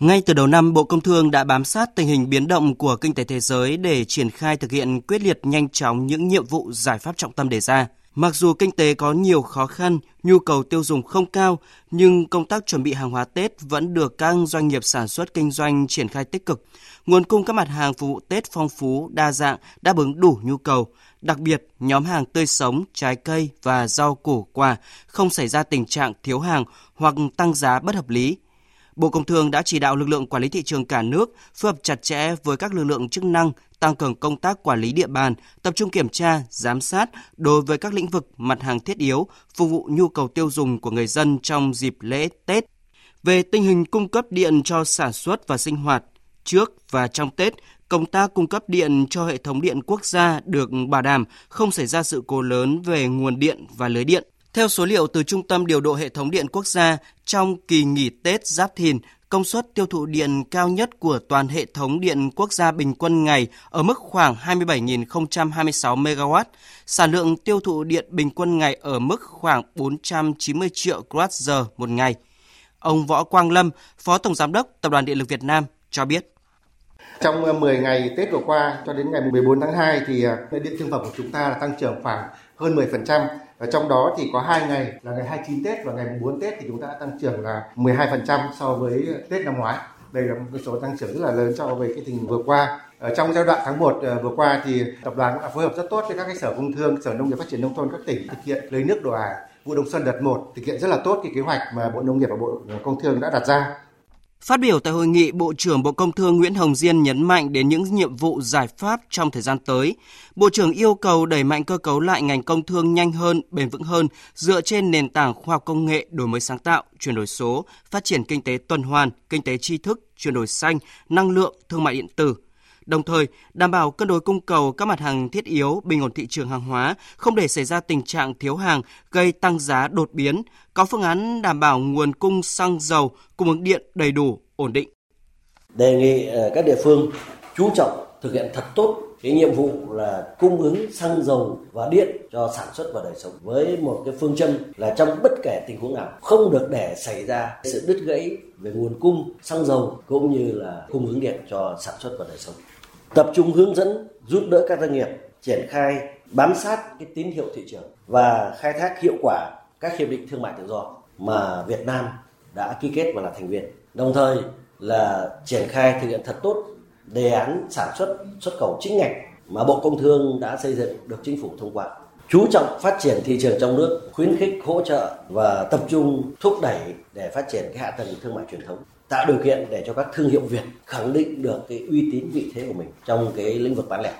Ngay từ đầu năm, Bộ Công Thương đã bám sát tình hình biến động của kinh tế thế giới để triển khai thực hiện quyết liệt nhanh chóng những nhiệm vụ giải pháp trọng tâm đề ra. Mặc dù kinh tế có nhiều khó khăn, nhu cầu tiêu dùng không cao, nhưng công tác chuẩn bị hàng hóa Tết vẫn được các doanh nghiệp sản xuất kinh doanh triển khai tích cực. Nguồn cung các mặt hàng phục vụ Tết phong phú, đa dạng, đáp ứng đủ nhu cầu. Đặc biệt, nhóm hàng tươi sống, trái cây và rau củ quả không xảy ra tình trạng thiếu hàng hoặc tăng giá bất hợp lý. Bộ Công Thương đã chỉ đạo lực lượng quản lý thị trường cả nước phối hợp chặt chẽ với các lực lượng chức năng tăng cường công tác quản lý địa bàn, tập trung kiểm tra, giám sát đối với các lĩnh vực mặt hàng thiết yếu phục vụ nhu cầu tiêu dùng của người dân trong dịp lễ Tết. Về tình hình cung cấp điện cho sản xuất và sinh hoạt, trước và trong Tết, công tác cung cấp điện cho hệ thống điện quốc gia được bảo đảm không xảy ra sự cố lớn về nguồn điện và lưới điện. Theo số liệu từ Trung tâm Điều độ Hệ thống Điện Quốc gia, trong kỳ nghỉ Tết Giáp Thìn, công suất tiêu thụ điện cao nhất của toàn hệ thống điện quốc gia bình quân ngày ở mức khoảng 27.026 MW, sản lượng tiêu thụ điện bình quân ngày ở mức khoảng 490 triệu kWh một ngày. Ông Võ Quang Lâm, Phó Tổng Giám đốc Tập đoàn Điện lực Việt Nam cho biết. Trong ờ, 10 ngày Tết vừa qua cho đến ngày 14 tháng 2 thì ờ, điện thương phẩm của chúng ta là tăng trưởng khoảng hơn 10%. Và trong đó thì có hai ngày là ngày 29 Tết và ngày 4 Tết thì chúng ta đã tăng trưởng là 12% so với ờ, Tết năm ngoái. Đây là một số tăng trưởng rất là lớn so với cái tình vừa qua. Ở trong giai đoạn tháng 1 vừa qua thì tập đoàn cũng đã phối hợp rất tốt với các cái sở công thương, sở nông nghiệp phát triển nông thôn các tỉnh thực hiện lấy nước đổ ải vụ đông xuân đợt 1 thực hiện rất là tốt cái kế hoạch mà Bộ Nông nghiệp và Bộ Công Thương đã đặt ra. Phát biểu tại hội nghị, Bộ trưởng Bộ Công Thương Nguyễn Hồng Diên nhấn mạnh đến những nhiệm vụ giải pháp trong thời gian tới. Bộ trưởng yêu cầu đẩy mạnh cơ cấu lại ngành công thương nhanh hơn, bền vững hơn, dựa trên nền tảng khoa học công nghệ, đổi mới sáng tạo, chuyển đổi số, phát triển kinh tế tuần hoàn, kinh tế tri thức, chuyển đổi xanh, năng lượng, thương mại điện tử, đồng thời đảm bảo cân đối cung cầu các mặt hàng thiết yếu, bình ổn thị trường hàng hóa, không để xảy ra tình trạng thiếu hàng gây tăng giá đột biến, có phương án đảm bảo nguồn cung xăng dầu, cung ứng điện đầy đủ, ổn định. Đề nghị ờ, các địa phương chú trọng thực hiện thật tốt cái nhiệm vụ là cung ứng xăng dầu và điện cho sản xuất và đời sống với một cái phương châm là trong bất kể tình huống nào, không được để xảy ra sự đứt gãy về nguồn cung xăng dầu cũng như là cung ứng điện cho sản xuất và đời sống tập trung hướng dẫn, giúp đỡ các doanh nghiệp triển khai bám sát cái tín hiệu thị trường và khai thác hiệu quả các hiệp định thương mại tự do mà Việt Nam đã ký kết và là thành viên. Đồng thời là triển khai thực hiện thật tốt đề án sản xuất xuất khẩu chính ngạch mà Bộ Công Thương đã xây dựng được chính phủ thông qua. Chú trọng phát triển thị trường trong nước, khuyến khích hỗ trợ và tập trung thúc đẩy để phát triển cái hạ tầng thương mại truyền thống tạo điều kiện để cho các thương hiệu Việt khẳng định được cái uy tín vị thế của mình trong cái lĩnh vực bán lẻ